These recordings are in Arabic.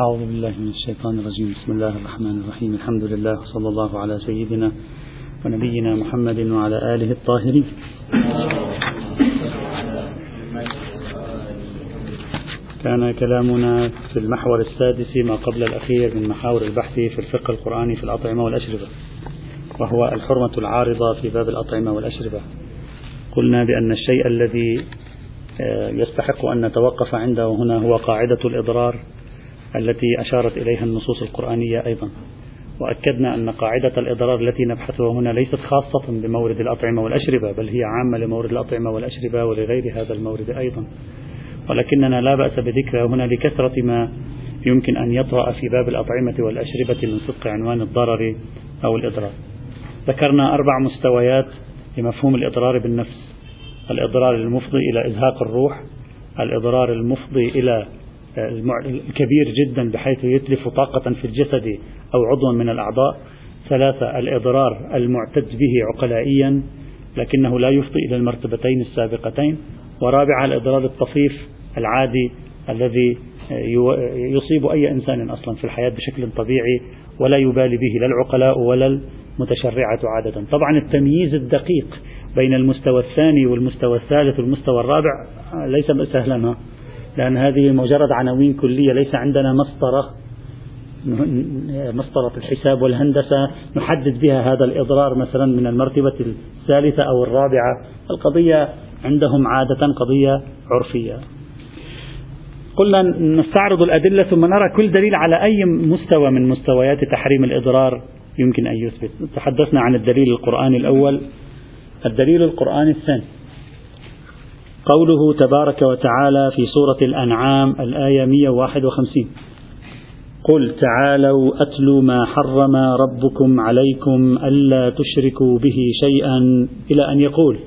أعوذ بالله من الشيطان الرجيم. بسم الله الرحمن الرحيم. الحمد لله صلى الله على سيدنا ونبينا محمد وعلى آله الطاهرين. كان كلامنا في المحور السادس ما قبل الأخير من محاور البحث في الفقه القرآني في الأطعمة والأشربة وهو الحرمة العارضة في باب الأطعمة والأشربة. قلنا بأن الشيء الذي آه، يستحق أن نتوقف عنده هنا هو قاعدة الإضرار التي أشارت إليها النصوص القرآنية أيضا. وأكدنا أن قاعدة الإضرار التي نبحثها هنا ليست خاصة بمورد الأطعمة والأشربة بل هي عامة لمورد الأطعمة والأشربة ولغير هذا المورد أيضا. ولكننا لا بأس بذكرها هنا لكثرة ما يمكن أن يطرأ في باب الأطعمة والأشربة من صدق عنوان الضرر أو الإضرار. ذكرنا أربع مستويات لمفهوم الإضرار بالنفس الإضرار المفضي إلى إزهاق الروح الإضرار المفضي إلى الكبير جدا بحيث يتلف طاقة في الجسد أو عضوا من الأعضاء. ثلاثة الإضرار المعتد به عقلائيا لكنه لا يفضي إلى المرتبتين السابقتين. ورابعة الإضرار الطفيف العادي الذي يصيب أي إنسان أصلا في الحياة بشكل طبيعي ولا يبالي به لا العقلاء ولا المتشرعة عادة. طبعا التمييز الدقيق بين المستوى الثاني والمستوى الثالث والمستوى الرابع ليس سهلا لأن هذه مجرد عناوين كلية ليس عندنا مسطرة مسطرة الحساب والهندسة نحدد بها هذا الإضرار مثلا من المرتبة الثالثة أو الرابعة. القضية عندهم عادة قضية عرفية. قلنا نستعرض الأدلة ثم نرى كل دليل على أي مستوى من مستويات تحريم الإضرار يمكن أن يثبت. تحدثنا عن الدليل القرآني الأول. الدليل القرآني الثاني. قوله تبارك وتعالى في سورة الأنعام الآية 151 قل تعالوا أتلوا ما حرم ربكم عليكم ألا تشركوا به شيئا إلى أن يقول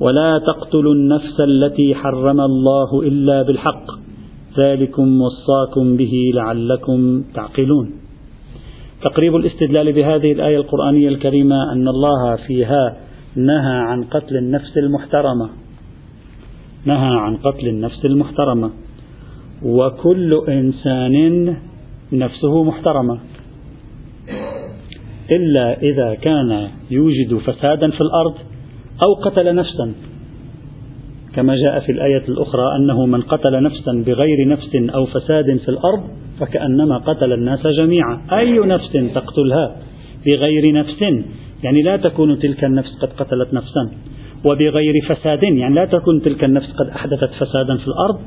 ولا تقتلوا النفس التي حرم الله إلا بالحق ذلكم وصاكم به لعلكم تعقلون. تقريب الاستدلال بهذه الآية القرآنية الكريمة أن الله فيها نهى عن قتل النفس المحترمة. نهى عن قتل النفس المحترمة. وكل إنسان نفسه محترمة. إلا إذا كان يوجد فسادا في الأرض أو قتل نفسا. كما جاء في الآية الأخرى أنه من قتل نفسا بغير نفس أو فساد في الأرض فكأنما قتل الناس جميعا. أي نفس تقتلها بغير نفس؟ يعني لا تكون تلك النفس قد قتلت نفسا. وبغير فساد. يعني لا تكون تلك النفس قد أحدثت فسادا في الأرض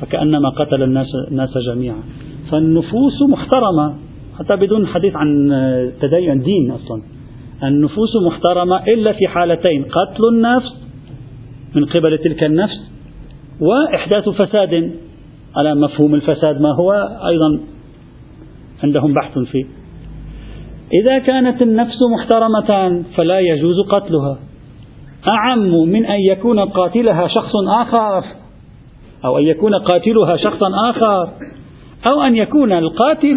فكأنما قتل الناس, الناس جميعا. فالنفوس محترمة حتى بدون حديث عن تدين دين أصلا. النفوس محترمة إلا في حالتين قتل النفس من قبل تلك النفس وإحداث فساد. على مفهوم الفساد ما هو؟ أيضا عندهم بحث فيه. إذا كانت النفس محترمة فلا يجوز قتلها. أعم من أن يكون قاتلها شخص آخر أو أن يكون قاتلها شخصا آخر أو أن يكون القاتل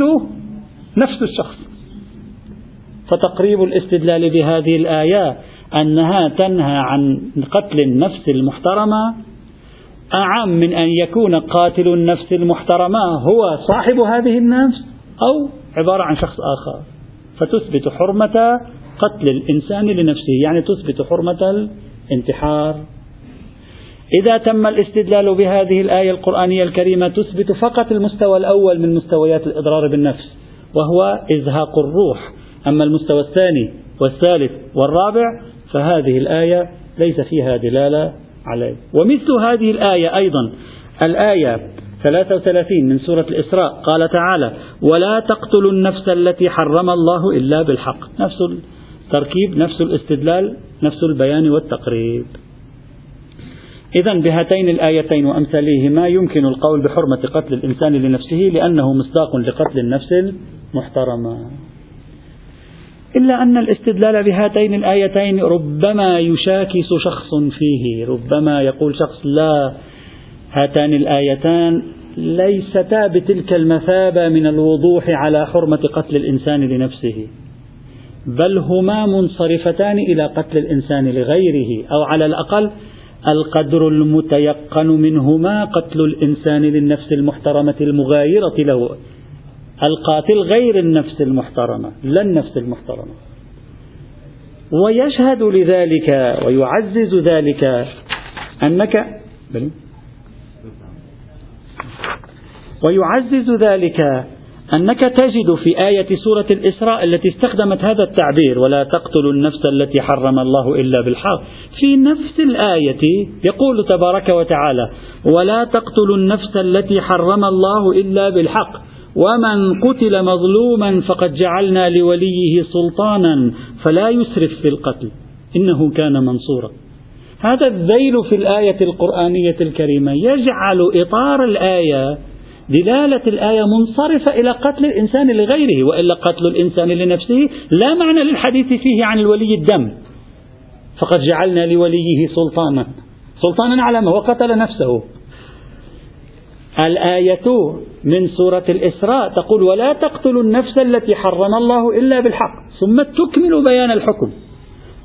نفس الشخص. فتقريب الاستدلال بهذه الآية أنها تنهى عن قتل النفس المحترمة. أعم من أن يكون قاتل النفس المحترمة هو صاحب هذه النفس أو عبارة عن شخص آخر. فتثبت حرمة قتل الإنسان لنفسه يعني تثبت حرمة الانتحار. إذا تم الاستدلال بهذه الآية القرآنية الكريمة تثبت فقط المستوى الأول من مستويات الإضرار بالنفس وهو إزهاق الروح. أما المستوى الثاني والثالث والرابع فهذه الآية ليس فيها دلالة عليه. ومثل هذه الآية أيضا الآية 33 من سورة الإسراء قال تعالى ولا تقتلوا النفس التي حرم الله إلا بالحق. نفس التركيب نفس الاستدلال نفس البيان والتقريب. إذا بهاتين الآيتين وأمثالهما يمكن القول بحرمة قتل الإنسان لنفسه لأنه مصداق لقتل النفس المحترمة. إلا أن الاستدلال بهاتين الآيتين ربما يشاكس شخص فيه ربما يقول شخص لا هاتان الآيتان ليستا بتلك المثابة من الوضوح على حرمة قتل الإنسان لنفسه. بل هما منصرفتان إلى قتل الإنسان لغيره أو على الأقل القدر المتيقن منهما قتل الإنسان للنفس المحترمة المغايرة له. القاتل غير النفس المحترمة لا النفس المحترمة. ويشهد لذلك ويعزز ذلك أنك ويعزز ذلك أنك تجد في آية سورة الإسراء التي استخدمت هذا التعبير ولا تقتلوا النفس التي حرم الله إلا بالحق. في نفس الآية يقول تبارك وتعالى ولا تقتلوا النفس التي حرم الله إلا بالحق. ومن قتل مظلوما فقد جعلنا لوليه سلطانا فلا يسرف في القتل إنه كان منصورا. هذا الذيل في الآية القرآنية الكريمة يجعل إطار الآية دلالة الآية منصرفة إلى قتل الإنسان لغيره وإلا قتل الإنسان لنفسه لا معنى للحديث فيه عن الولي الدم. فقد جعلنا لوليه سلطانا. سلطانا على ما؟ هو قتل نفسه. الآية من سورة الإسراء تقول ولا تقتلوا النفس التي حرم الله إلا بالحق. ثم تكمل بيان الحكم.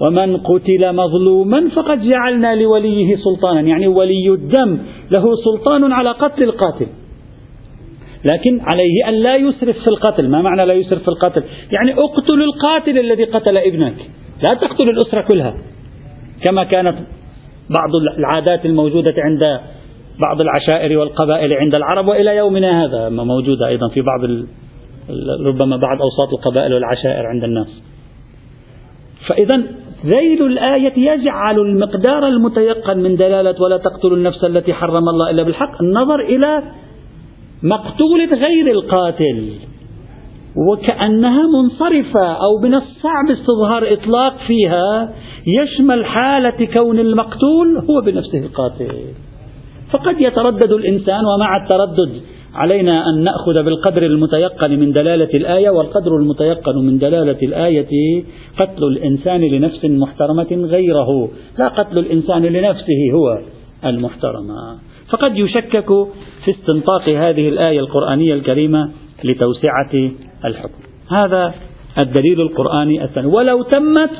ومن قتل مظلوما فقد جعلنا لوليه سلطانا. يعني ولي الدم له سلطان على قتل القاتل. لكن عليه أن لا يسرف في القتل. ما معنى لا يسرف في القتل؟ يعني اقتل القاتل الذي قتل ابنك. لا تقتل الأسرة كلها. كما كانت بعض العادات الموجودة عند بعض العشائر والقبائل عند العرب وإلى يومنا هذا موجودة أيضا في بعض ربما بعض أوساط القبائل والعشائر عند الناس. فإذا ذيل الآية يجعل المقدار المتيقن من دلالة ولا تقتلوا النفس التي حرم الله إلا بالحق النظر إلى مقتولة غير القاتل. وكأنها منصرفة أو من الصعب استظهار إطلاق فيها يشمل حالة كون المقتول هو بنفسه القاتل. فقد يتردد الإنسان ومع التردد علينا أن نأخذ بالقدر المتيقن من دلالة الآية والقدر المتيقن من دلالة الآية قتل الإنسان لنفس محترمة غيره لا قتل الإنسان لنفسه هو المحترمة فقد يشكك في استنطاق هذه الآية القرآنية الكريمة لتوسعة الحكم. هذا الدليل القرآني الثاني. ولو تمت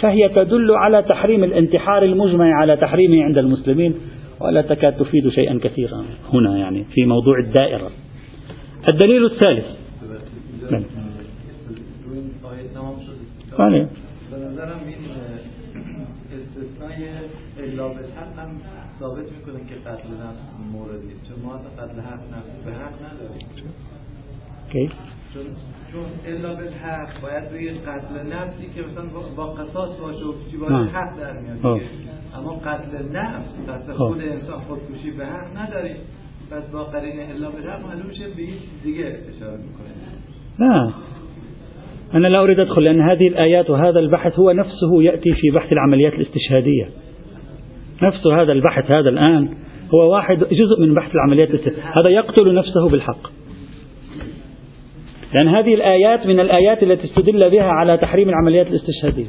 فهي تدل على تحريم الانتحار المجمع على تحريمه عند المسلمين ولا تكاد تفيد شيئا كثيرا هنا يعني في موضوع الدائرة. الدليل الثالث. بله ثابت میکنه. قتل نفس موردی چون ما قتل حق نفس به حق نداریم کی؟ چون چون الا بالحق باید بگید قتل نفسی که مثلا با قصاص باشه و چی باشه حق در میاد اما قتل نفس قتل خود انسان خودکشی به حق نداریم پس با قرین الا بالحق معلوم میشه به دیگه اشاره میکنه نه أنا لا أريد أدخل لأن هذه الآيات وهذا البحث هو نفسه يأتي في بحث العمليات الاستشهادية نفس هذا البحث هذا الآن هو واحد جزء من بحث العمليات هذا يقتل نفسه بالحق. لأن هذه الآيات من الآيات التي استدل بها على تحريم العمليات الاستشهادية.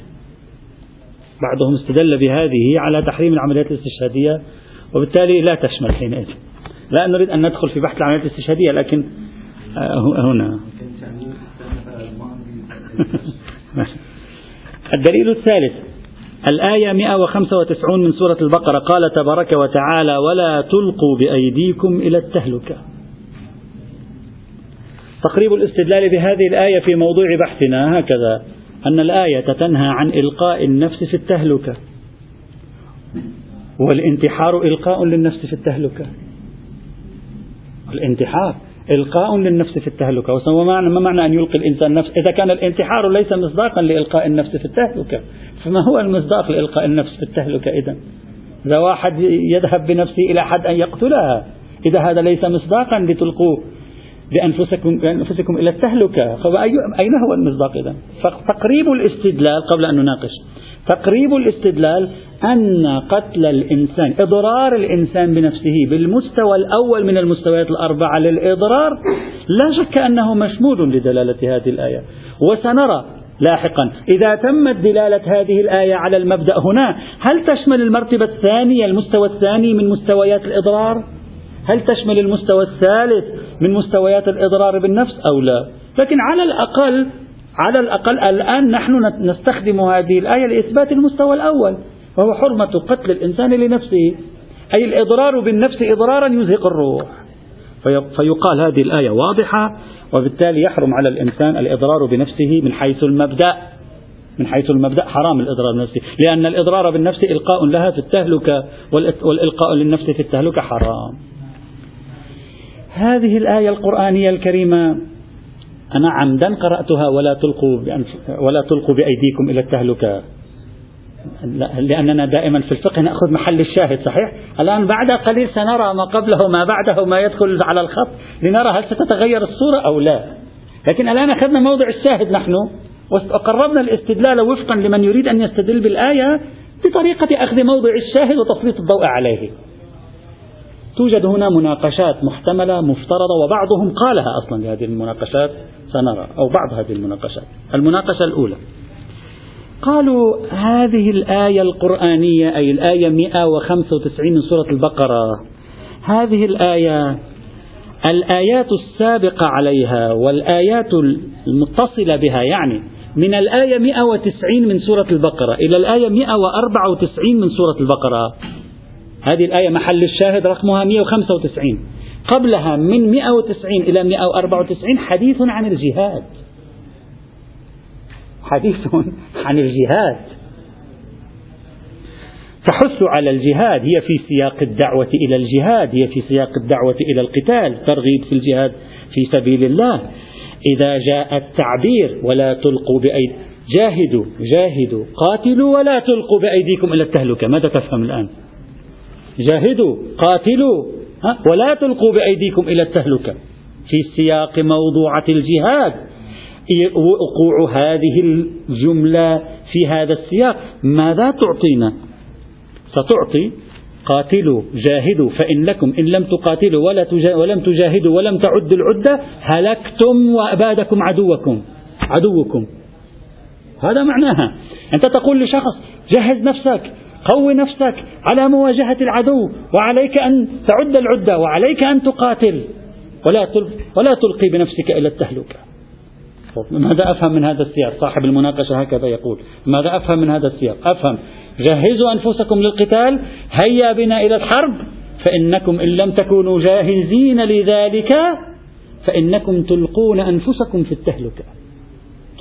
بعضهم استدل بهذه على تحريم العمليات الاستشهادية وبالتالي لا تشمل حينئذ. لا نريد أن ندخل في بحث العمليات الاستشهادية لكن آه، هنا. الدليل الثالث. الآية 195 من سورة البقرة. قال تبارك وتعالى ولا تلقوا بأيديكم إلى التهلكة. تقريب الاستدلال بهذه الآية في موضوع بحثنا هكذا أن الآية تنهى عن إلقاء النفس في التهلكة والانتحار إلقاء للنفس في التهلكة. الانتحار. إلقاء للنفس في التهلكة. وما معنى أن يلقي الإنسان نفس إذا كان الانتحار ليس مصداقا لإلقاء النفس في التهلكة فما هو المصداق لإلقاء النفس في التهلكة إذا إذا واحد يذهب بنفسه إلى حد أن يقتلها إذا هذا ليس مصداقا لتلقوا بأنفسكم, بأنفسكم إلى التهلكة. فأين هو المصداق إذا فتقريب الاستدلال قبل أن نناقش. تقريب الاستدلال أن قتل الإنسان إضرار الإنسان بنفسه بالمستوى الأول من المستويات الأربعة للإضرار لا شك أنه مشمول لدلالة هذه الآية. وسنرى لاحقا إذا تمت دلالة هذه الآية على المبدأ هنا هل تشمل المرتبة الثانية المستوى الثاني من مستويات الإضرار؟ هل تشمل المستوى الثالث من مستويات الإضرار بالنفس أو لا؟ لكن على الأقل على الأقل الآن نحن نستخدم هذه الآية لإثبات المستوى الأول وهو حرمة قتل الإنسان لنفسه أي الإضرار بالنفس إضرارا يزهق الروح. فيقال هذه الآية واضحة وبالتالي يحرم على الإنسان الإضرار بنفسه من حيث المبدأ. من حيث المبدأ حرام الإضرار بنفسه لأن الإضرار بالنفس إلقاء لها في التهلكة والإلقاء للنفس في التهلكة حرام. هذه الآية القرآنية الكريمة أنا عمدا قرأتها ولا تلقوا ولا تلقوا بأيديكم إلى التهلكة. لأننا دائما في الفقه نأخذ محل الشاهد صحيح؟ الآن بعد قليل سنرى ما قبله ما بعده ما يدخل على الخط لنرى هل ستتغير الصورة أو لا. لكن الآن أخذنا موضع الشاهد نحن وقربنا الاستدلال وفقا لمن يريد أن يستدل بالآية بطريقة أخذ موضع الشاهد وتسليط الضوء عليه. توجد هنا مناقشات محتملة مفترضة وبعضهم قالها أصلا لهذه المناقشات. سنرى أو بعض هذه المناقشات. المناقشة الأولى. قالوا هذه الآية القرآنية أي الآية 195 من سورة البقرة. هذه الآية الآيات السابقة عليها والآيات المتصلة بها يعني من الآية 190 من سورة البقرة إلى الآية 194 من سورة البقرة. هذه الآية محل الشاهد رقمها 195 قبلها من 190 إلى 194 حديث عن الجهاد. حديث عن الجهاد. تحث على الجهاد. هي في سياق الدعوة إلى الجهاد. هي في سياق الدعوة إلى القتال. ترغيب في الجهاد في سبيل الله. إذا جاء التعبير ولا تلقوا بأيدي جاهدوا جاهدوا. قاتلوا ولا تلقوا بأيديكم إلى التهلكة. ماذا تفهم الآن؟ جاهدوا قاتلوا. ولا تلقوا بأيديكم إلى التهلكة. في سياق موضوعة الجهاد. وقوع هذه الجملة في هذا السياق. ماذا تعطينا؟ ستعطي. قاتلوا جاهدوا فإن لكم إن لم تقاتلوا ولا ولم تجاهدوا ولم تعدوا العدة هلكتم وأبادكم عدوكم. عدوكم. هذا معناها. أنت تقول لشخص جهز نفسك. قو نفسك على مواجهة العدو وعليك أن تعد العدة وعليك أن تقاتل. ولا ولا تلقي بنفسك إلى التهلكة. ماذا أفهم من هذا السياق. صاحب المناقشة هكذا يقول. ماذا أفهم من هذا السياق. أفهم. جهزوا أنفسكم للقتال هيا بنا إلى الحرب فإنكم إن لم تكونوا جاهزين لذلك فإنكم تلقون أنفسكم في التهلكة.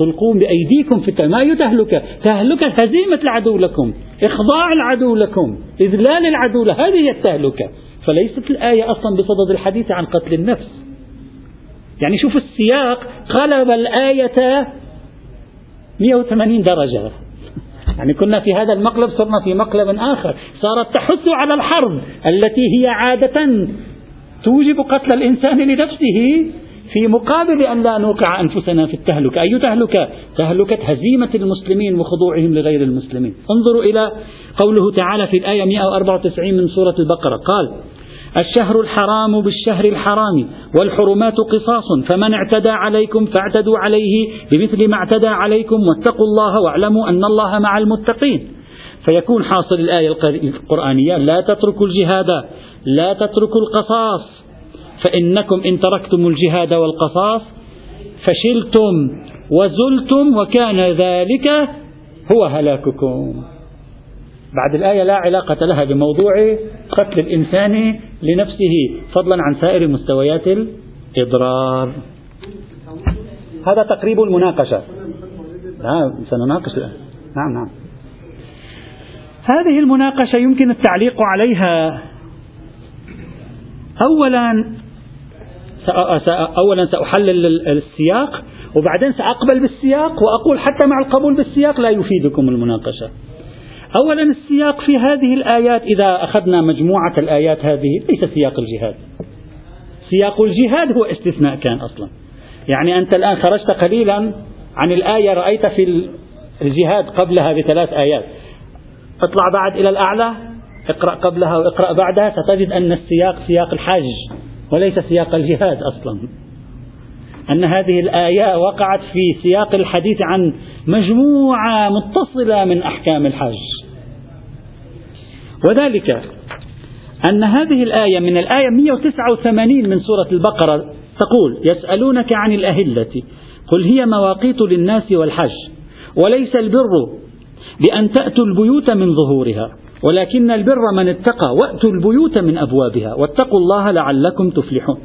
تلقون بأيديكم في ما هي تهلكة تهلكة هزيمة العدو لكم إخضاع العدو لكم إذلال العدو هذه هي التهلكة. فليست الآية أصلا بصدد الحديث عن قتل النفس. يعني شوف السياق قلب الآية 180 درجة. يعني كنا في هذا المقلب صرنا في مقلب آخر. صارت تحث على الحرب التي هي عادة توجب قتل الإنسان لنفسه. في مقابل أن لا نوقع أنفسنا في التهلكة. أي تهلكة؟ تهلكة هزيمة المسلمين وخضوعهم لغير المسلمين. انظروا إلى قوله تعالى في الآية 194 من سورة البقرة. قال الشهر الحرام بالشهر الحرام والحرمات قصاص فمن اعتدى عليكم فاعتدوا عليه بمثل ما اعتدى عليكم واتقوا الله واعلموا أن الله مع المتقين. فيكون حاصل الآية القرآنية لا تتركوا الجهاد لا تتركوا القصاص. فإنكم إن تركتم الجهاد والقصاص فشلتم وزلتم وكان ذلك هو هلاككم. بعد الآية لا علاقة لها بموضوع قتل الإنسان لنفسه فضلا عن سائر مستويات الإضرار. هذا تقريب المناقشة. لا سنناقش. نعم نعم. هذه المناقشة يمكن التعليق عليها. أولا أولا سأحلل السياق وبعدين سأقبل بالسياق وأقول حتى مع القبول بالسياق لا يفيدكم المناقشة. أولا السياق في هذه الآيات إذا أخذنا مجموعة الآيات هذه ليس سياق الجهاد. سياق الجهاد هو استثناء كان أصلا. يعني أنت الآن خرجت قليلا عن الآية رأيت في الجهاد قبلها بثلاث آيات. اطلع بعد إلى الأعلى اقرأ قبلها واقرأ بعدها ستجد أن السياق سياق الحج وليس سياق الجهاد أصلا. أن هذه الآية وقعت في سياق الحديث عن مجموعة متصلة من أحكام الحج. وذلك أن هذه الآية من الآية 189 من سورة البقرة تقول يسألونك عن الأهلة قل هي مواقيت للناس والحج وليس البر بأن تأتوا البيوت من ظهورها. ولكن البر من اتقى وأتوا البيوت من أبوابها واتقوا الله لعلكم تفلحون.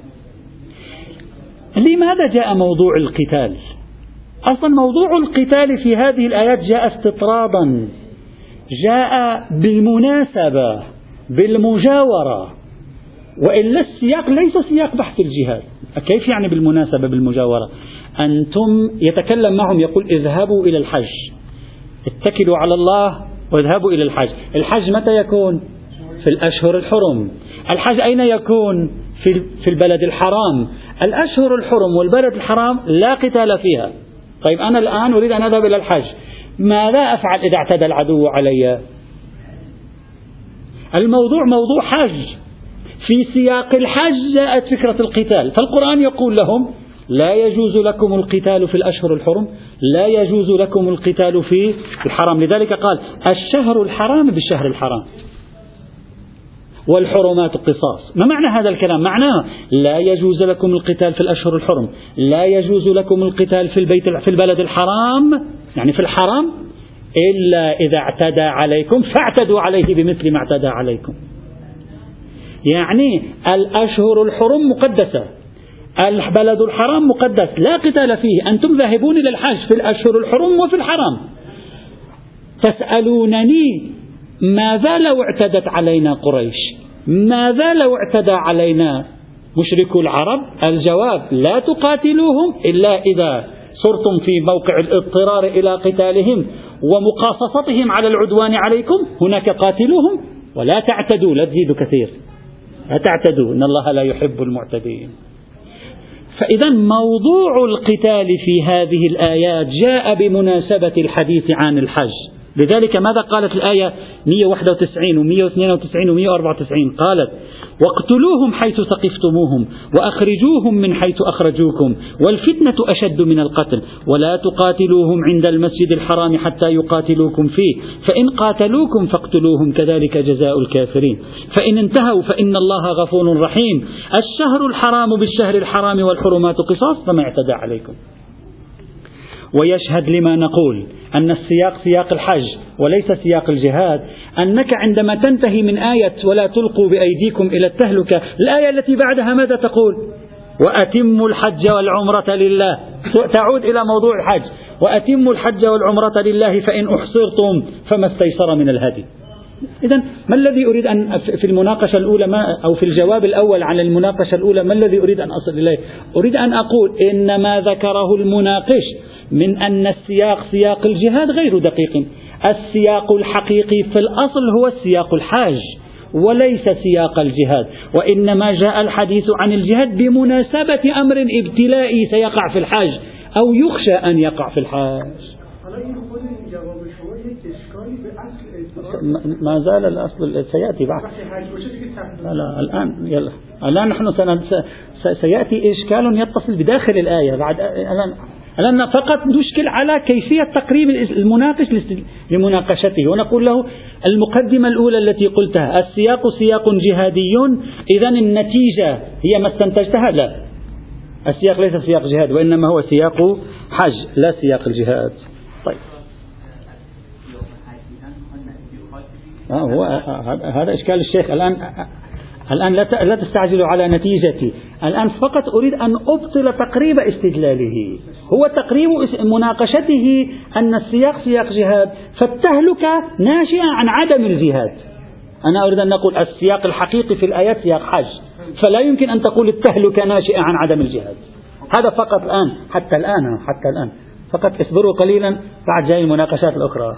لماذا جاء موضوع القتال؟ أصلا موضوع القتال في هذه الآيات جاء استطرادا جاء بالمناسبة بالمجاورة وإلا السياق ليس سياق بحث الجهاد. كيف يعني بالمناسبة بالمجاورة؟ أنتم يتكلم معهم يقول اذهبوا إلى الحج اتكلوا على الله واذهبوا إلى الحج. الحج متى يكون؟ في الأشهر الحرم. الحج أين يكون؟ في, في البلد الحرام. الأشهر الحرم والبلد الحرام لا قتال فيها. طيب أنا الآن أريد أن أذهب إلى الحج. ماذا أفعل إذا اعتدى العدو علي؟ الموضوع موضوع حج. في سياق الحج جاءت فكرة القتال. فالقرآن يقول لهم لا يجوز لكم القتال في الأشهر الحرم لا يجوز لكم القتال في الحرم. لذلك قال الشهر الحرام بالشهر الحرام. والحرمات قصاص. ما معنى هذا الكلام؟ معناه لا يجوز لكم القتال في الأشهر الحرم لا يجوز لكم القتال في, البيت في البلد الحرام يعني في الحرام إلا إذا اعتدى عليكم فاعتدوا عليه بمثل ما اعتدى عليكم. يعني الأشهر الحرم مقدسة. البلد الحرام مقدس. لا قتال فيه. أنتم ذاهبون إلى الحج في الأشهر الحرم وفي الحرام. تسألونني ماذا لو اعتدت علينا قريش؟ ماذا لو اعتدى علينا مشركو العرب؟ الجواب لا تقاتلوهم إلا إذا صرتم في موقع الاضطرار إلى قتالهم ومقاصصتهم على العدوان عليكم. هناك قاتلوهم ولا تعتدوا. لا تزيدوا كثير. لا تعتدوا. إن الله لا يحب المعتدين. فإذا موضوع القتال في هذه الآيات جاء بمناسبة الحديث عن الحج. لذلك ماذا قالت الآية؟ 191 و 192 و 194 قالت واقتلوهم حيث ثقفتموهم وأخرجوهم من حيث أخرجوكم والفتنة أشد من القتل ولا تقاتلوهم عند المسجد الحرام حتى يقاتلوكم فيه فإن قاتلوكم فاقتلوهم كذلك جزاء الكافرين فإن انتهوا فإن الله غفور رحيم الشهر الحرام بالشهر الحرام والحرمات قصاص فما اعتدى عليكم ويشهد لما نقول أن السياق سياق الحج وليس سياق الجهاد أنك عندما تنتهي من آية ولا تلقوا بأيديكم إلى التهلكة الآية التي بعدها ماذا تقول؟ وأتموا الحج والعمرة لله. تعود إلى موضوع الحج. وأتموا الحج والعمرة لله فإن أحصرتم فما استيسر من الهدي. إذا ما الذي أريد أن في المناقشة الأولى ما أو في الجواب الأول عن المناقشة الأولى ما الذي أريد أن أصل إليه؟ أريد أن أقول إن ما ذكره المناقش من أن السياق سياق الجهاد غير دقيق. السياق الحقيقي في الأصل هو السياق الحاج وليس سياق الجهاد وإنما جاء الحديث عن الجهاد بمناسبة أمر ابتلائي سيقع في الحاج أو يخشى أن يقع في الحاج. ما زال الأصل سيأتي بعد. لا, لا الآن يلا. الآن نحن سيأتي إشكال يتصل بداخل الآية. بعد الآن. الآن فقط نشكل على كيفية تقريب المناقش لمناقشته. ونقول له المقدمة الأولى التي قلتها السياق سياق جهادي. إذا النتيجة هي ما استنتجتها؟ لا. السياق ليس سياق جهاد وإنما هو سياق حج لا سياق الجهاد. طيب. آه هو هذا إشكال الشيخ. الآن الآن لا تستعجلوا على نتيجتي. الآن فقط أريد أن أبطل تقريب استدلاله. هو تقريب مناقشته أن السياق سياق جهاد فالتهلكة ناشئة عن عدم الجهاد. أنا أريد أن نقول السياق الحقيقي في الآيات سياق حج فلا يمكن أن تقول التهلكة ناشئة عن عدم الجهاد. هذا فقط الآن حتى الآن حتى الآن. فقط اصبروا قليلا بعد جاي المناقشات الأخرى.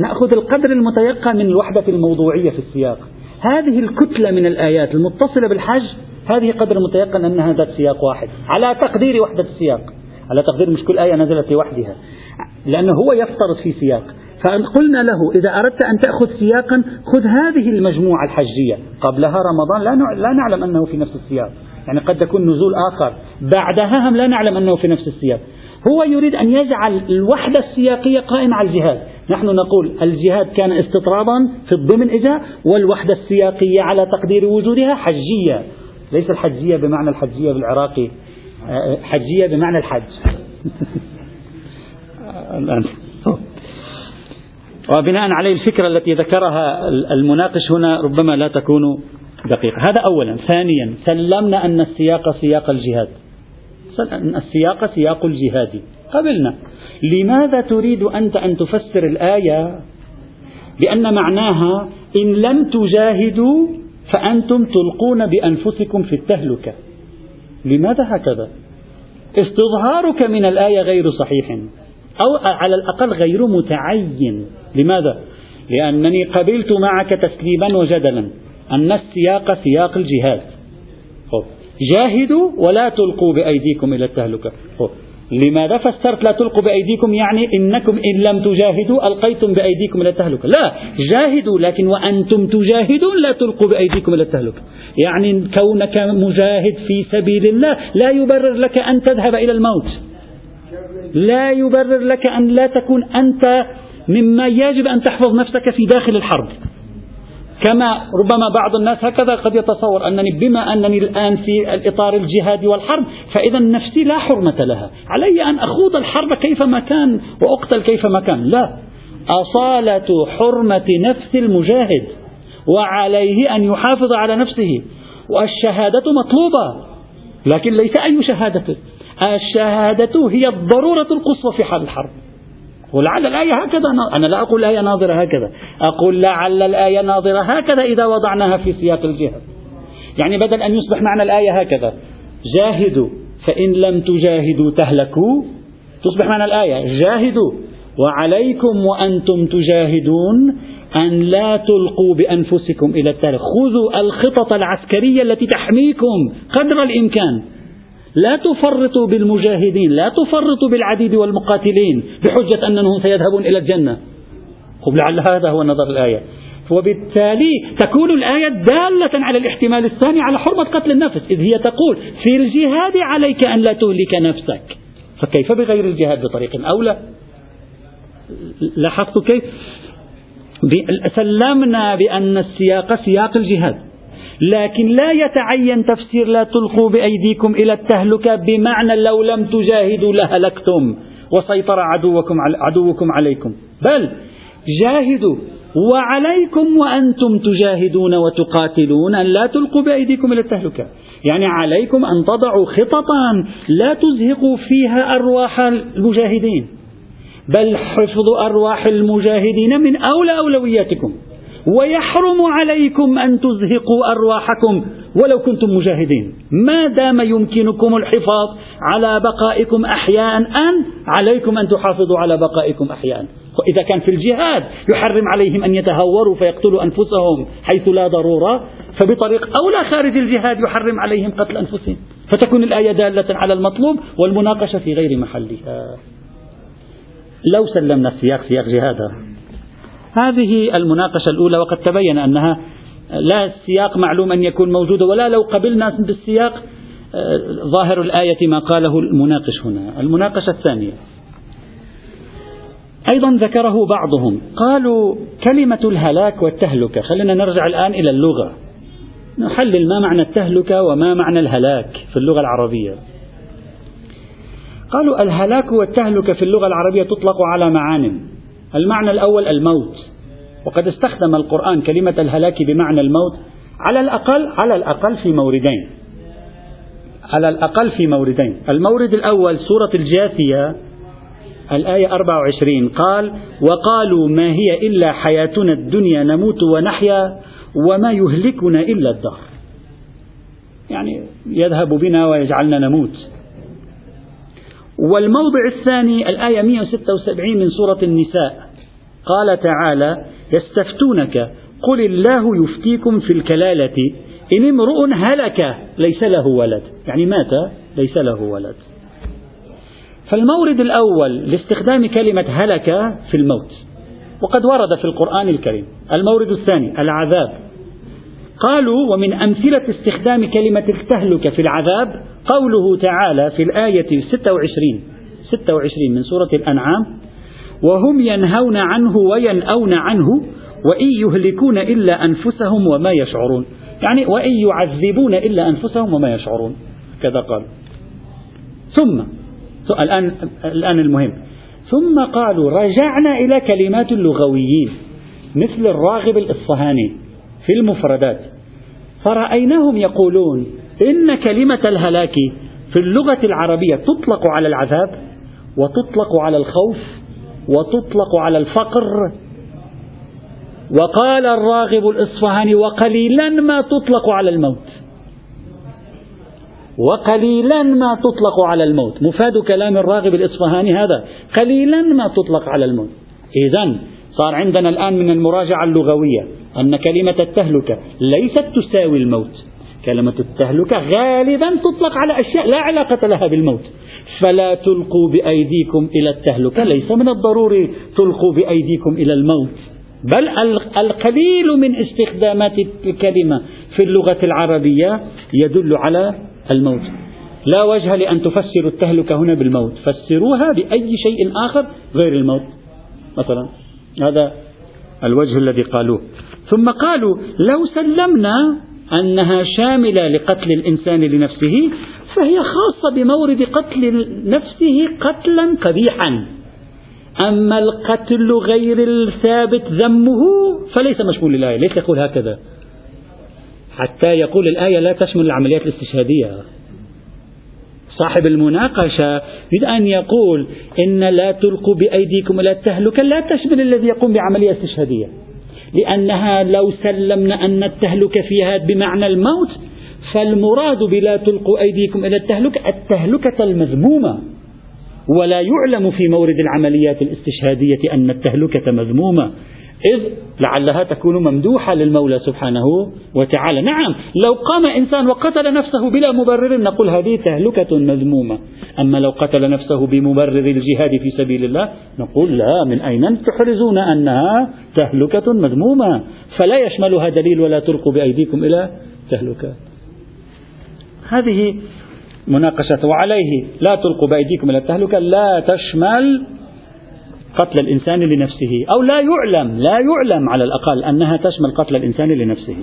نأخذ القدر المتيقن من الوحدة الموضوعية في السياق. هذه الكتلة من الآيات المتصلة بالحج هذه قدر متيقن أن هذا السياق واحد. على تقدير وحدة السياق. على تقدير مش كل آية نزلت لوحدها لأنه هو يفترض في سياق. فقلنا له إذا أردت أن تأخذ سياقا خذ هذه المجموعة الحجية. قبلها رمضان لا, لا نعلم أنه في نفس السياق. يعني قد يكون نزول آخر. بعدها هم لا نعلم أنه في نفس السياق. هو يريد أن يجعل الوحدة السياقية قائمة على الجهاد. نحن نقول الجهاد كان استطرابا في الضمن إجا والوحدة السياقية على تقدير وجودها حجية. ليس الحجية بمعنى الحجية بالعراقي آه، حجية بمعنى الحج. الآن. وبناء عليه الفكرة التي ذكرها المناقش هنا ربما لا تكون دقيقة. هذا أولا. ثانيا سلمنا أن السياق سياق الجهاد. السياق سياق الجهاد. قبلنا. لماذا تريد أنت أن تفسر الآية؟ لأن معناها إن لم تجاهدوا فأنتم تلقون بأنفسكم في التهلكة. لماذا هكذا؟ استظهارك من الآية غير صحيح أو على الأقل غير متعين. لماذا؟ لأنني قبلت معك تسليما وجدلا أن السياق سياق الجهاد. جاهدوا ولا تلقوا بأيديكم إلى التهلكة. لماذا فسرت لا تلقوا بأيديكم؟ يعني إنكم إن لم تجاهدوا ألقيتم بأيديكم إلى التهلكة. لا جاهدوا لكن وأنتم تجاهدون لا تلقوا بأيديكم إلى التهلكة. يعني كونك مجاهد في سبيل الله لا يبرر لك أن تذهب إلى الموت. لا يبرر لك أن لا تكون أنت مما يجب أن تحفظ نفسك في داخل الحرب. كما ربما بعض الناس هكذا قد يتصور أنني بما أنني الآن في الإطار الجهادي والحرب فإذا نفسي لا حرمة لها. علي أن أخوض الحرب كيفما كان وأقتل كيفما كان. لا. أصالة حرمة نفس المجاهد وعليه أن يحافظ على نفسه. والشهادة مطلوبة لكن ليس أي شهادة. الشهادة هي الضرورة القصوى في حال الحرب. ولعل الآية هكذا أنا لا أقول الآية ناظرة هكذا. أقول لعل الآية ناظرة هكذا إذا وضعناها في سياق الجهاد يعني بدل أن يصبح معنى الآية هكذا. جاهدوا فإن لم تجاهدوا تهلكوا. تصبح معنى الآية. جاهدوا. وعليكم وأنتم تجاهدون أن لا تلقوا بأنفسكم إلى التاريخ. خذوا الخطط العسكرية التي تحميكم قدر الإمكان. لا تفرطوا بالمجاهدين لا تفرطوا بالعديد والمقاتلين بحجة أنهم سيذهبون إلى الجنة. خب لعل هذا هو نظر الآية. وبالتالي تكون الآية دالة على الاحتمال الثاني على حرمة قتل النفس إذ هي تقول في الجهاد عليك أن لا تهلك نفسك. فكيف بغير الجهاد بطريق أولى لاحظت كيف؟ سلمنا بأن السياق سياق الجهاد. لكن لا يتعين تفسير لا تلقوا بأيديكم إلى التهلكة بمعنى لو لم تجاهدوا لهلكتم وسيطر عدوكم عدوكم عليكم. بل جاهدوا وعليكم وأنتم تجاهدون وتقاتلون أن لا تلقوا بأيديكم إلى التهلكة. يعني عليكم أن تضعوا خططا لا تزهقوا فيها أرواح المجاهدين. بل حفظ أرواح المجاهدين من أولى أولوياتكم. ويحرم عليكم أن تزهقوا أرواحكم ولو كنتم مجاهدين. ما دام يمكنكم الحفاظ على بقائكم أحياء أن عليكم أن تحافظوا على بقائكم أحياء. وإذا كان في الجهاد يحرم عليهم أن يتهوروا فيقتلوا أنفسهم حيث لا ضرورة فبطريق أولى خارج الجهاد يحرم عليهم قتل أنفسهم. فتكون الآية دالة على المطلوب والمناقشة في غير محلها. لو سلمنا السياق سياق جهادا هذه المناقشة الأولى وقد تبين أنها لا السياق معلوم أن يكون موجودا ولا لو قبلنا بالسياق آه، ظاهر الآية ما قاله المناقش هنا. المناقشة الثانية. أيضا ذكره بعضهم. قالوا كلمة الهلاك والتهلكة خلينا نرجع الآن إلى اللغة. نحلل ما معنى التهلكة وما معنى الهلاك في اللغة العربية. قالوا الهلاك والتهلكة في اللغة العربية تطلق على معان. المعنى الأول الموت. وقد استخدم القرآن كلمة الهلاك بمعنى الموت على الأقل على الأقل في موردين. على الأقل في موردين. المورد الأول سورة الجاثية الآية 24 قال وقالوا ما هي إلا حياتنا الدنيا نموت ونحيا وما يهلكنا إلا الدهر. يعني يذهب بنا ويجعلنا نموت. والموضع الثاني الآية 176 من سورة النساء. قال تعالى يستفتونك قل الله يفتيكم في الكلالة. إن امرؤ هلك ليس له ولد. يعني مات ليس له ولد. فالمورد الأول لاستخدام كلمة هلك في الموت. وقد ورد في القرآن الكريم. المورد الثاني العذاب. قالوا ومن أمثلة استخدام كلمة التهلكة في العذاب قوله تعالى في الآية 26 26 من سورة الأنعام وهم ينهون عنه وينأون عنه وإن يهلكون إلا أنفسهم وما يشعرون. يعني وإن يعذبون إلا أنفسهم وما يشعرون. كذا قال. ثم الآن الآن المهم. ثم قالوا رجعنا إلى كلمات اللغويين مثل الراغب الإصفهاني. في المفردات. فرأيناهم يقولون إن كلمة الهلاك في اللغة العربية تطلق على العذاب وتطلق على الخوف وتطلق على الفقر. وقال الراغب الإصفهاني وقليلا ما تطلق على الموت. وقليلا ما تطلق على الموت. مفاد كلام الراغب الإصفهاني هذا. قليلا ما تطلق على الموت. إذا صار عندنا الآن من المراجعة اللغوية. أن كلمة التهلكة ليست تساوي الموت. كلمة التهلكة غالبا تطلق على أشياء لا علاقة لها بالموت. فلا تلقوا بأيديكم إلى التهلكة ليس من الضروري تلقوا بأيديكم إلى الموت. بل القليل من استخدامات الكلمة في اللغة العربية يدل على الموت. لا وجه لأن تفسروا التهلكة هنا بالموت. فسروها بأي شيء آخر غير الموت. مثلا هذا الوجه الذي قالوه. ثم قالوا لو سلمنا أنها شاملة لقتل الإنسان لنفسه فهي خاصة بمورد قتل نفسه قتلا قبيحا. أما القتل غير الثابت ذمه فليس مشمول الآية ليس يقول هكذا؟ حتى يقول الآية لا تشمل العمليات الاستشهادية. صاحب المناقشة يريد أن يقول إن لا تلقوا بأيديكم إلى التهلكة لا تشمل الذي يقوم بعملية استشهادية. لأنها لو سلمنا أن التهلكة فيها بمعنى الموت فالمراد بلا تلقوا أيديكم إلى التهلكة التهلكة المذمومة. ولا يعلم في مورد العمليات الاستشهادية أن التهلكة مذمومة. إذ لعلها تكون ممدوحة للمولى سبحانه وتعالى. نعم لو قام إنسان وقتل نفسه بلا مبرر نقول هذه تهلكة مذمومة. أما لو قتل نفسه بمبرر الجهاد في سبيل الله نقول لا من أين تحرزون أنها تهلكة مذمومة؟ فلا يشملها دليل ولا تلقوا بأيديكم إلى تهلكة. هذه مناقشة وعليه لا تلقوا بأيديكم إلى التهلكة لا تشمل قتل الإنسان لنفسه أو لا يعلم لا يعلم على الأقل أنها تشمل قتل الإنسان لنفسه.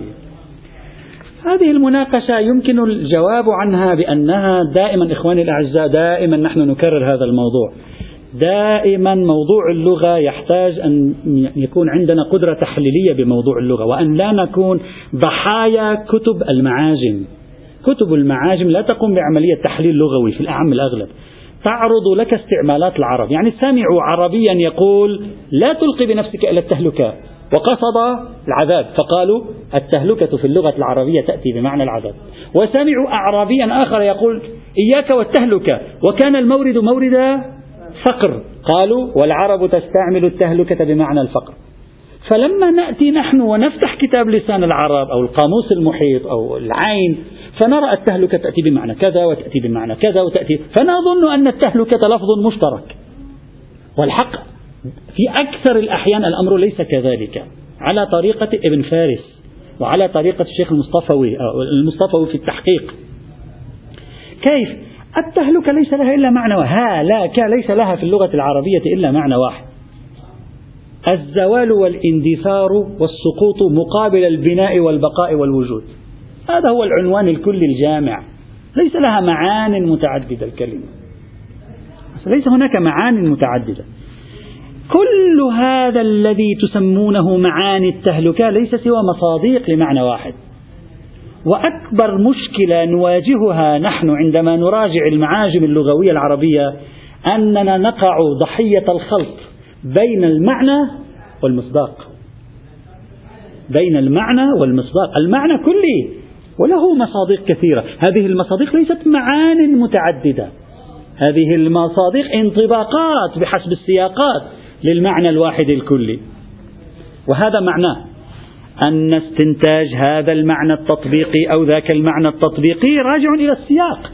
هذه المناقشة يمكن الجواب عنها بأنها دائما إخواني الأعزاء دائما نحن نكرر هذا الموضوع. دائما موضوع اللغة يحتاج أن يكون عندنا قدرة تحليلية بموضوع اللغة وأن لا نكون ضحايا كتب المعاجم. كتب المعاجم لا تقوم بعملية تحليل لغوي في الأعم الأغلب. تعرض لك استعمالات العرب. يعني سمعوا عربيا يقول لا تلقي بنفسك إلى التهلكة. وقصد العذاب. فقالوا التهلكة في اللغة العربية تأتي بمعنى العذاب. وسمعوا أعرابيا آخر يقول إياك والتهلكة. وكان المورد مورد فقر. قالوا والعرب تستعمل التهلكة بمعنى الفقر. فلما نأتي نحن ونفتح كتاب لسان العرب أو القاموس المحيط أو العين فنرى التهلكة تأتي بمعنى كذا وتأتي بمعنى كذا وتأتي فنظن أن التهلكة لفظ مشترك. والحق في أكثر الأحيان الأمر ليس كذلك. على طريقة ابن فارس وعلى طريقة الشيخ المصطفوي أو المصطفوي في التحقيق. كيف؟ التهلكة ليس لها إلا معنى هالك ليس لها في اللغة العربية إلا معنى واحد. الزوال والإندثار والسقوط مقابل البناء والبقاء والوجود. هذا هو العنوان الكلي الجامع. ليس لها معان متعددة الكلمة. ليس هناك معان متعددة. كل هذا الذي تسمونه معاني التهلكة ليس سوى مصاديق لمعنى واحد. وأكبر مشكلة نواجهها نحن عندما نراجع المعاجم اللغوية العربية أننا نقع ضحية الخلط بين المعنى والمصداق. بين المعنى والمصداق. المعنى كلي. وله مصادق كثيرة. هذه المصادق ليست معان متعددة. هذه المصادق انطباقات بحسب السياقات للمعنى الواحد الكلي. وهذا معناه أن استنتاج هذا المعنى التطبيقي أو ذاك المعنى التطبيقي راجع إلى السياق.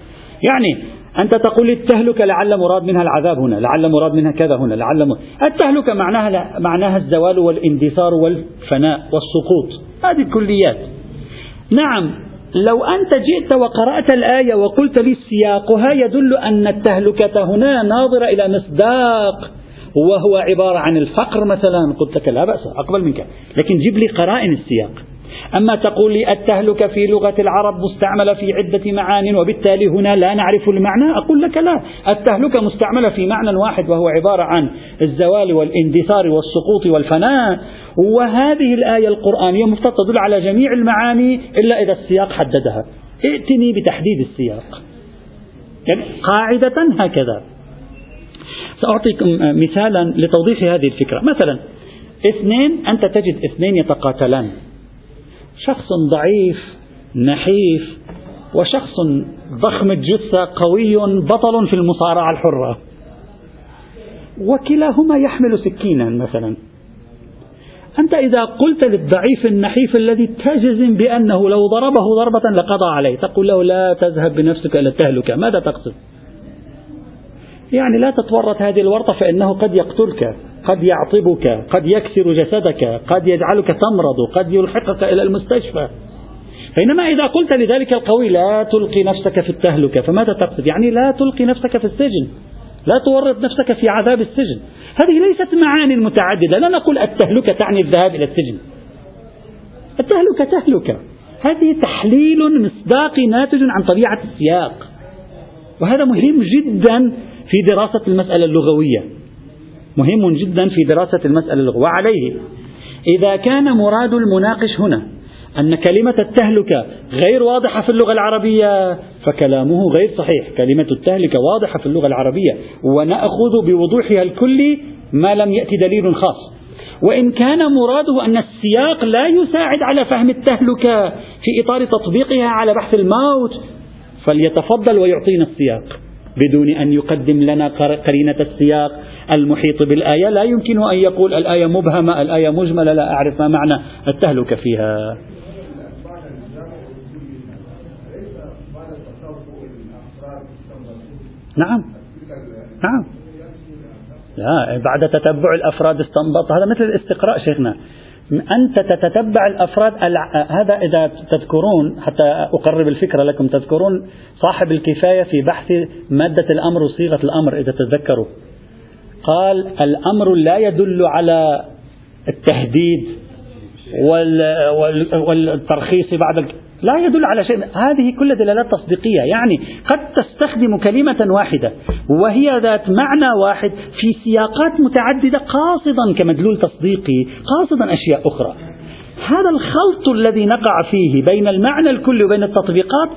يعني أنت تقول التهلكة لعل مراد منها العذاب هنا لعل مراد منها كذا هنا لعل مراد التهلكة معناها معناها الزوال والاندثار والفناء والسقوط. هذه الكليات نعم لو أنت جئت وقرأت الآية وقلت لي سياقها يدل أن التهلكة هنا ناظرة إلى مصداق وهو عبارة عن الفقر مثلا قلت لك لا بأس أقبل منك لكن جيب لي قرائن السياق. أما تقول لي التهلكة في لغة العرب مستعملة في عدة معان وبالتالي هنا لا نعرف المعنى أقول لك لا التهلكة مستعملة في معنى واحد وهو عبارة عن الزوال والاندثار والسقوط والفناء. وهذه الآية القرآنية مفترض تدل على جميع المعاني إلا إذا السياق حددها. ائتني بتحديد السياق. يعني قاعدة هكذا. سأعطيكم مثالا لتوضيح هذه الفكرة. مثلا اثنين أنت تجد اثنين يتقاتلان. شخص ضعيف نحيف وشخص ضخم الجثة قوي بطل في المصارعة الحرة. وكلاهما يحمل سكينا مثلا. أنت إذا قلت للضعيف النحيف الذي تجزم بأنه لو ضربه ضربة لقضى عليه تقول له لا تذهب بنفسك إلى التهلكة ماذا تقصد؟ يعني لا تتورط هذه الورطة فإنه قد يقتلك قد يعطبك قد يكسر جسدك قد يجعلك تمرض قد يلحقك إلى المستشفى. بينما إذا قلت لذلك القوي لا تلقي نفسك في التهلكة. فماذا تقصد؟ يعني لا تلقي نفسك في السجن. لا تورط نفسك في عذاب السجن. هذه ليست معاني متعددة. لا نقول التهلكة تعني الذهاب إلى السجن. التهلكة تهلكة. هذه تحليل مصداقي ناتج عن طبيعة السياق. وهذا مهم جدا في دراسة المسألة اللغوية. مهم جدا في دراسة المسألة اللغوية. وعليه. إذا كان مراد المناقش هنا أن كلمة التهلكة غير واضحة في اللغة العربية فكلامه غير صحيح. كلمة التهلكة واضحة في اللغة العربية. ونأخذ بوضوحها الكلي ما لم يأتي دليل خاص. وإن كان مراده أن السياق لا يساعد على فهم التهلكة في إطار تطبيقها على بحث الموت فليتفضل ويعطينا السياق. بدون أن يقدم لنا قرينة السياق. المحيط بالآية لا يمكن أن يقول الآية مبهمة الآية مجملة لا أعرف ما معنى التهلكة فيها. نعم. نعم. لا بعد تتبع الأفراد استنبط هذا مثل الاستقراء شيخنا. أنت تتتبع الأفراد هذا إذا تذكرون حتى أقرب الفكرة لكم تذكرون صاحب الكفاية في بحث مادة الأمر وصيغة الأمر إذا تتذكروا. قال الأمر لا يدل على التهديد والترخيص بعد لا يدل على شيء. هذه كلها دلالات تصديقية. يعني قد تستخدم كلمة واحدة وهي ذات معنى واحد في سياقات متعددة قاصدا كمدلول تصديقي قاصدا أشياء أخرى. هذا الخلط الذي نقع فيه بين المعنى الكلي وبين التطبيقات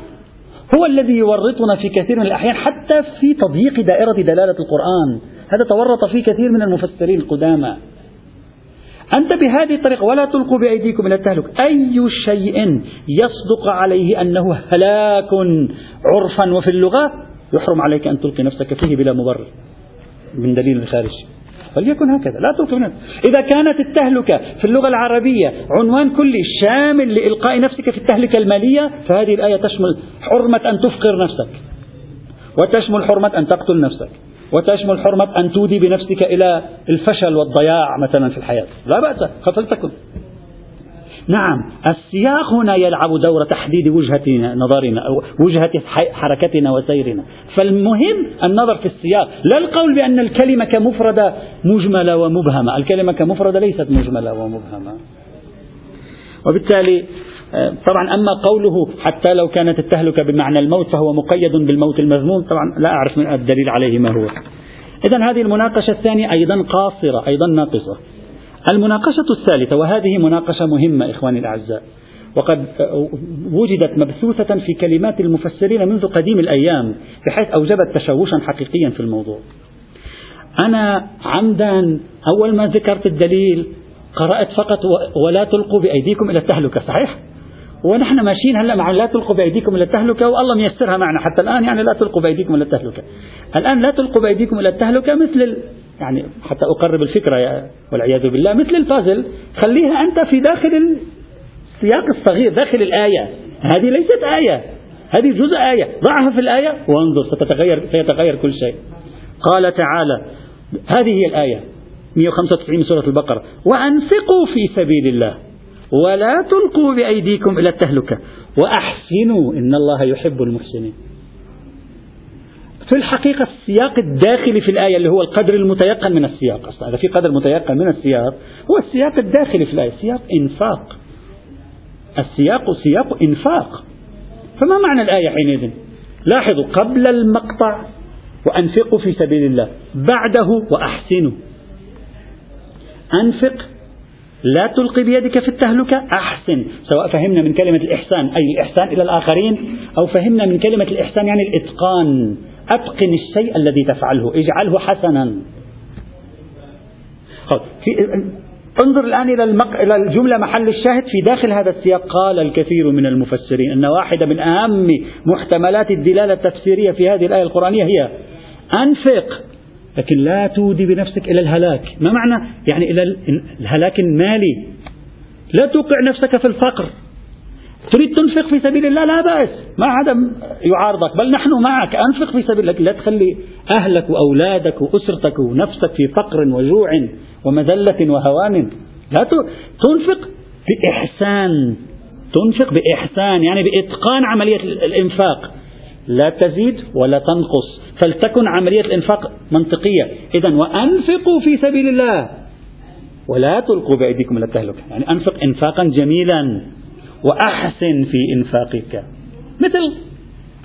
هو الذي يورطنا في كثير من الأحيان حتى في تضييق دائرة دلالة القرآن. هذا تورط فيه كثير من المفسرين القدامى أنت بهذه الطريقة ولا تلقوا بأيديكم إلى التهلك. أي شيء يصدق عليه أنه هلاك عرفا وفي اللغة يحرم عليك أن تلقي نفسك فيه بلا مبرر من دليل الخارج فليكن هكذا لا تلقي نفسك إذا كانت التهلكة في اللغة العربية عنوان كلي شامل لإلقاء نفسك في التهلكة المالية فهذه الآية تشمل حرمة أن تفقر نفسك وتشمل حرمة أن تقتل نفسك. وتشمل حرمة أن تودي بنفسك إلى الفشل والضياع مثلا في الحياة. لا بأس فلتكن نعم السياق هنا يلعب دور تحديد وجهة نظرنا أو وجهة حركتنا وسيرنا. فالمهم النظر في السياق. لا القول بأن الكلمة كمفردة مجملة ومبهمة. الكلمة كمفردة ليست مجملة ومبهمة. وبالتالي طبعا أما قوله حتى لو كانت التهلكة بمعنى الموت فهو مقيد بالموت المذموم طبعا لا أعرف من الدليل عليه ما هو. إذا هذه المناقشة الثانية أيضا قاصرة أيضا ناقصة. المناقشة الثالثة وهذه مناقشة مهمة إخواني الأعزاء وقد وجدت مبثوثة في كلمات المفسرين منذ قديم الأيام بحيث أوجبت تشوشا حقيقيا في الموضوع. أنا عمدا أول ما ذكرت الدليل قرأت فقط ولا تلقوا بأيديكم إلى التهلكة صحيح؟ ونحن ماشيين هلا مع لا تلقوا بأيديكم إلى التهلكة والله ميسرها معنا. حتى الآن يعني لا تلقوا بأيديكم إلى التهلكة. الآن لا تلقوا بأيديكم إلى التهلكة مثل ال... يعني حتى أقرب الفكرة يا والعياذ بالله مثل البازل. خليها أنت في داخل السياق الصغير داخل الآية. هذه ليست آية. هذه جزء آية. ضعها في الآية. وانظر ستتغير سيتغير كل شيء. قال تعالى هذه هي الآية 195 من سورة البقرة. وأنفقوا في سبيل الله. ولا تلقوا بأيديكم إلى التهلكة. وأحسنوا إن الله يحب المحسنين. في الحقيقة السياق الداخلي في الآية اللي هو القدر المتيقن من السياق أصلا إذا في قدر متيقن من السياق هو السياق الداخلي في الآية سياق إنفاق. السياق سياق إنفاق. فما معنى الآية حينئذ؟ لاحظوا قبل المقطع وأنفقوا في سبيل الله بعده وأحسنوا. أنفق لا تلقي بيدك في التهلكة أحسن. سواء فهمنا من كلمة الإحسان أي الإحسان إلى الآخرين أو فهمنا من كلمة الإحسان يعني الإتقان. أتقن الشيء الذي تفعله اجعله حسنا. انظر الآن إلى. إلى الجملة محل الشاهد. في داخل هذا السياق قال الكثير من المفسرين أن واحدة من أهم محتملات الدلالة التفسيرية في هذه الآية القرآنية هي أنفق لكن لا تودي بنفسك إلى الهلاك. ما معنى؟ يعني إلى الهلاك المالي. لا توقع نفسك في الفقر. تريد تنفق في سبيل الله؟ لا بأس. ما حدا يعارضك. بل نحن معك. أنفق في سبيل الله لا تخلي أهلك وأولادك وأسرتك ونفسك في فقر وجوع ومذلة وهوان. لا تنفق بإحسان. تنفق بإحسان. يعني بإتقان عملية الإنفاق. لا تزيد ولا تنقص. فلتكن عملية الإنفاق منطقية. إذا وأنفقوا في سبيل الله. ولا تلقوا بأيديكم إلى التهلكة يعني أنفق إنفاقا جميلا وأحسن في إنفاقك. مثل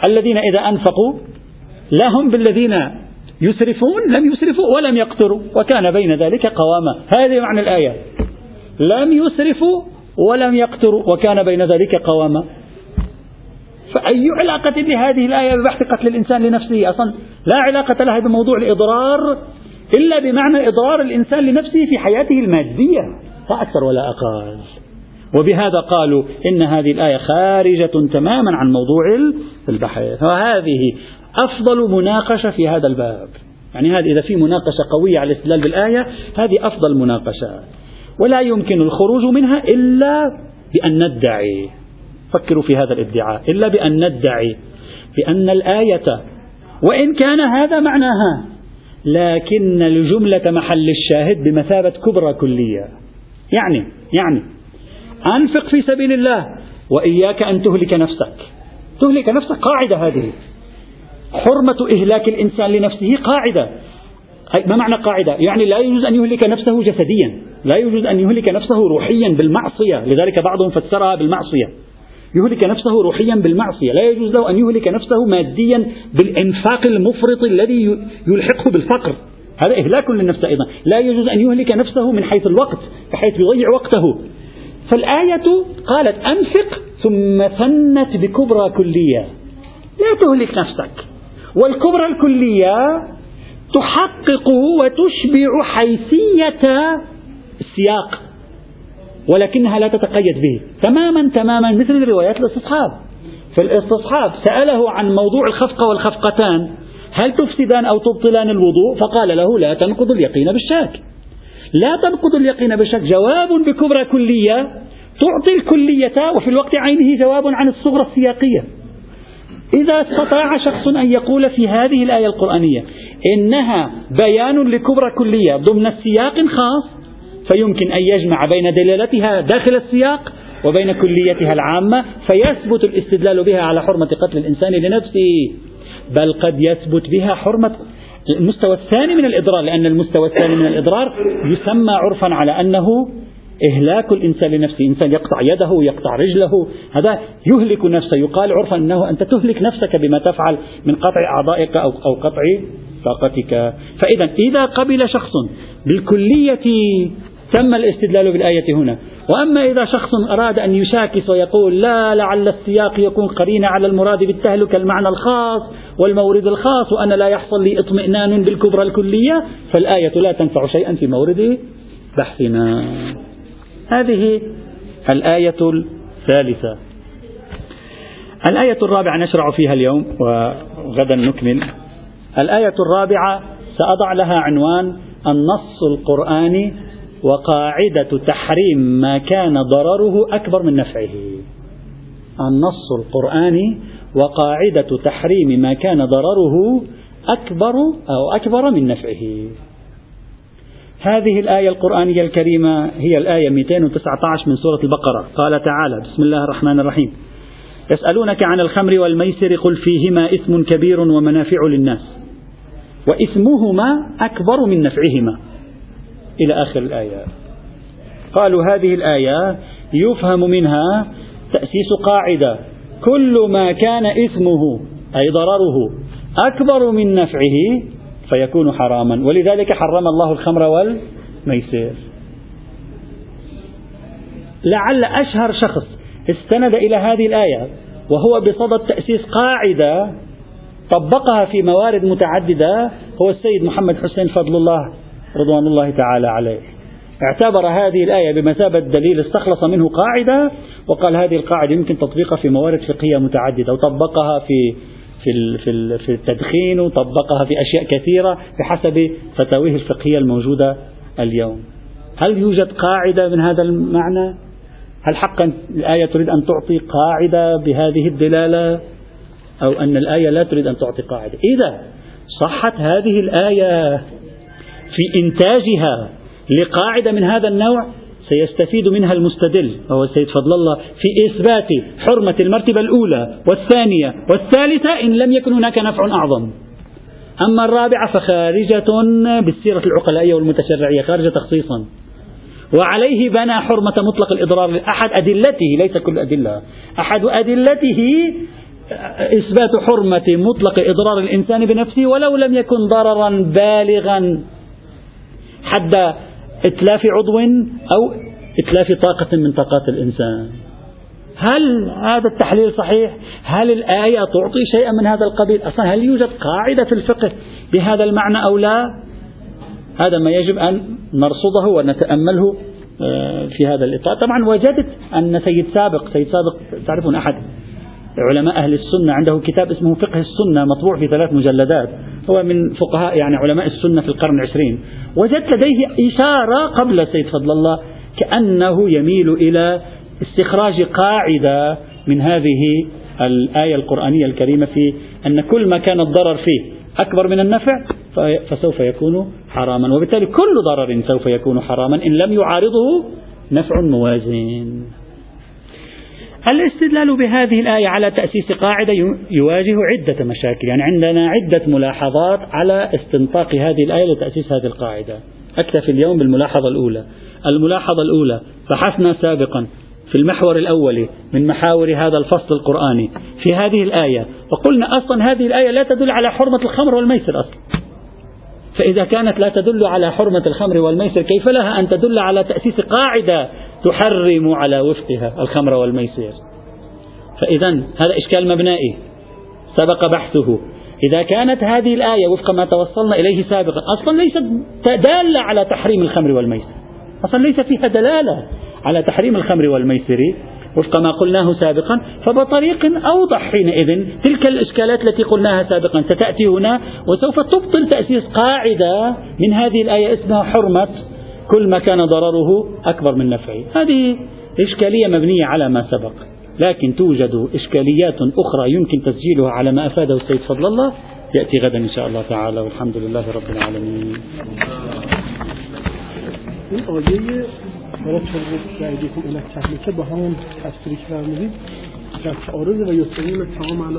الذين إذا أنفقوا لا هم بالذين يسرفون لم يسرفوا ولم يقتروا. وكان بين ذلك قواما. هذه معنى الآية. لم يسرفوا ولم يقتروا. وكان بين ذلك قواما. فأي علاقة لهذه الآية ببحث قتل الإنسان لنفسه أصلا؟ لا علاقة لها بموضوع الإضرار إلا بمعنى إضرار الإنسان لنفسه في حياته المادية لا أكثر ولا أقل. وبهذا قالوا إن هذه الآية خارجة تماما عن موضوع البحث. وهذه أفضل مناقشة في هذا الباب. يعني هذه إذا في مناقشة قوية على الاستدلال بالآية هذه أفضل مناقشة. ولا يمكن الخروج منها إلا بأن ندعي. فكروا في هذا الادعاء. إلا بأن ندعي بأن الآية وإن كان هذا معناها لكن الجملة محل الشاهد بمثابة كبرى كلية. يعني يعني أنفق في سبيل الله وإياك أن تهلك نفسك. تهلك نفسك قاعدة هذه. حرمة إهلاك الإنسان لنفسه قاعدة. ما معنى قاعدة؟ يعني لا يجوز أن يهلك نفسه جسديا. لا يجوز أن يهلك نفسه روحيا بالمعصية. لذلك بعضهم فسرها بالمعصية. يهلك نفسه روحيا بالمعصية. لا يجوز له أن يهلك نفسه ماديا بالإنفاق المفرط الذي يلحقه بالفقر. هذا إهلاك للنفس أيضا. لا يجوز أن يهلك نفسه من حيث الوقت بحيث يضيع وقته. فالآية قالت أنفق ثم ثنت بكبرى كلية. لا تهلك نفسك. والكبرى الكلية تحقق وتشبع حيثية السياق. ولكنها لا تتقيد به. تماما تماما مثل روايات الاستصحاب. في الاستصحاب سأله عن موضوع الخفقة والخفقتان. هل تفسدان أو تبطلان الوضوء؟ فقال له لا تنقض اليقين بالشك. لا تنقض اليقين بالشك. جواب بكبرى كلية تعطي الكلية وفي الوقت عينه جواب عن الصغرى السياقية. إذا استطاع شخص أن يقول في هذه الآية القرآنية إنها بيان لكبرى كلية ضمن سياق خاص فيمكن أن يجمع بين دلالتها داخل السياق وبين كليتها العامة فيثبت الاستدلال بها على حرمة قتل الإنسان لنفسه بل قد يثبت بها حرمة المستوى الثاني من الإضرار لأن المستوى الثاني من الإضرار يسمى عرفا على أنه إهلاك الإنسان لنفسه إنسان يقطع يده ويقطع رجله هذا يهلك نفسه يقال عرفا أنه أنت تهلك نفسك بما تفعل من قطع أعضائك أو, أو قطع طاقتك فإذا إذا قبل شخص بالكلية تم الاستدلال بالآية هنا. وأما إذا شخص أراد أن يشاكس ويقول لا لعل السياق يكون قرينة على المراد بالتهلكة المعنى الخاص والمورد الخاص وأنا لا يحصل لي اطمئنان بالكبرى الكلية فالآية لا تنفع شيئا في مورد بحثنا. هذه الآية الثالثة. الآية الرابعة نشرع فيها اليوم وغدا نكمل. الآية الرابعة سأضع لها عنوان النص القرآني وقاعدة تحريم ما كان ضرره أكبر من نفعه. النص القرآني وقاعدة تحريم ما كان ضرره أكبر أو أكبر من نفعه. هذه الآية القرآنية الكريمة هي الآية 219 من سورة البقرة. قال تعالى بسم الله الرحمن الرحيم. يسألونك عن الخمر والميسر قل فيهما إثم كبير ومنافع للناس وإثمهما أكبر من نفعهما. إلى آخر الآيات قالوا هذه الآية يفهم منها تأسيس قاعدة. كل ما كان إثمه أي ضرره أكبر من نفعه فيكون حراما. ولذلك حرم الله الخمر والميسر. لعل أشهر شخص استند إلى هذه الآية وهو بصدد تأسيس قاعدة طبقها في موارد متعددة هو السيد محمد حسين فضل الله رضوان الله تعالى عليه اعتبر هذه الآية بمثابة دليل استخلص منه قاعدة وقال هذه القاعدة يمكن تطبيقها في موارد فقهية متعددة وطبقها في في في التدخين وطبقها في أشياء كثيرة بحسب فتاويه الفقهية الموجودة اليوم. هل يوجد قاعدة من هذا المعنى؟ هل حقا الآية تريد أن تعطي قاعدة بهذه الدلالة أو أن الآية لا تريد أن تعطي قاعدة إذا صحت هذه الآية في إنتاجها لقاعدة من هذا النوع سيستفيد منها المستدل وهو السيد فضل الله في إثبات حرمة المرتبة الأولى والثانية والثالثة إن لم يكن هناك نفع أعظم. أما الرابعة فخارجة بالسيرة العقلائية والمتشرعية خارجة تخصيصا. وعليه بنى حرمة مطلق الإضرار أحد أدلته ليس كل أدلة. أحد أدلته إثبات حرمة مطلق إضرار الإنسان بنفسه ولو لم يكن ضررا بالغا. حد إتلاف عضو أو إتلاف طاقة من طاقات الإنسان هل هذا التحليل صحيح؟ هل الآية تعطي شيئا من هذا القبيل؟ أصلا هل يوجد قاعدة في الفقه بهذا المعنى أو لا؟ هذا ما يجب أن نرصده ونتأمله آه، في هذا الإطار طبعا وجدت أن سيد سابق سيد سابق تعرفون أحد علماء أهل السنة عنده كتاب اسمه فقه السنة مطبوع في ثلاث مجلدات. هو من فقهاء يعني علماء السنة في القرن العشرين. وجدت لديه إشارة قبل سيد فضل الله كأنه يميل إلى استخراج قاعدة من هذه الآية القرآنية الكريمة في أن كل ما كان الضرر فيه أكبر من النفع فسوف يكون حراما. وبالتالي كل ضرر سوف يكون حراما إن لم يعارضه نفع موازن. الاستدلال بهذه الآية على تأسيس قاعدة يواجه عدة مشاكل. يعني عندنا عدة ملاحظات على استنطاق هذه الآية لتأسيس هذه القاعدة. أكتفي اليوم بالملاحظة الأولى. الملاحظة الأولى بحثنا سابقا في المحور الأول من محاور هذا الفصل القرآني في هذه الآية وقلنا أصلا هذه الآية لا تدل على حرمة الخمر والميسر أصلا. فإذا كانت لا تدل على حرمة الخمر والميسر كيف لها أن تدل على تأسيس قاعدة تحرم على وفقها الخمر والميسر. فإذا هذا إشكال مبنائي. سبق بحثه. إذا كانت هذه الآية وفق ما توصلنا إليه سابقا أصلا ليست دالة على تحريم الخمر والميسر. أصلا ليس فيها دلالة على تحريم الخمر والميسر. وفق ما قلناه سابقا فبطريق أوضح حينئذ تلك الإشكالات التي قلناها سابقا. ستأتي هنا وسوف تبطل تأسيس قاعدة من هذه الآية اسمها حرمة كل ما كان ضرره أكبر من نفعه. هذه إشكالية مبنية على ما سبق لكن توجد إشكاليات أخرى يمكن تسجيلها على ما أفاده السيد فضل الله. يأتي غدا إن شاء الله تعالى والحمد لله رب العالمين. برای الک تحلیکه با همون فرمودید در تعارض و تمام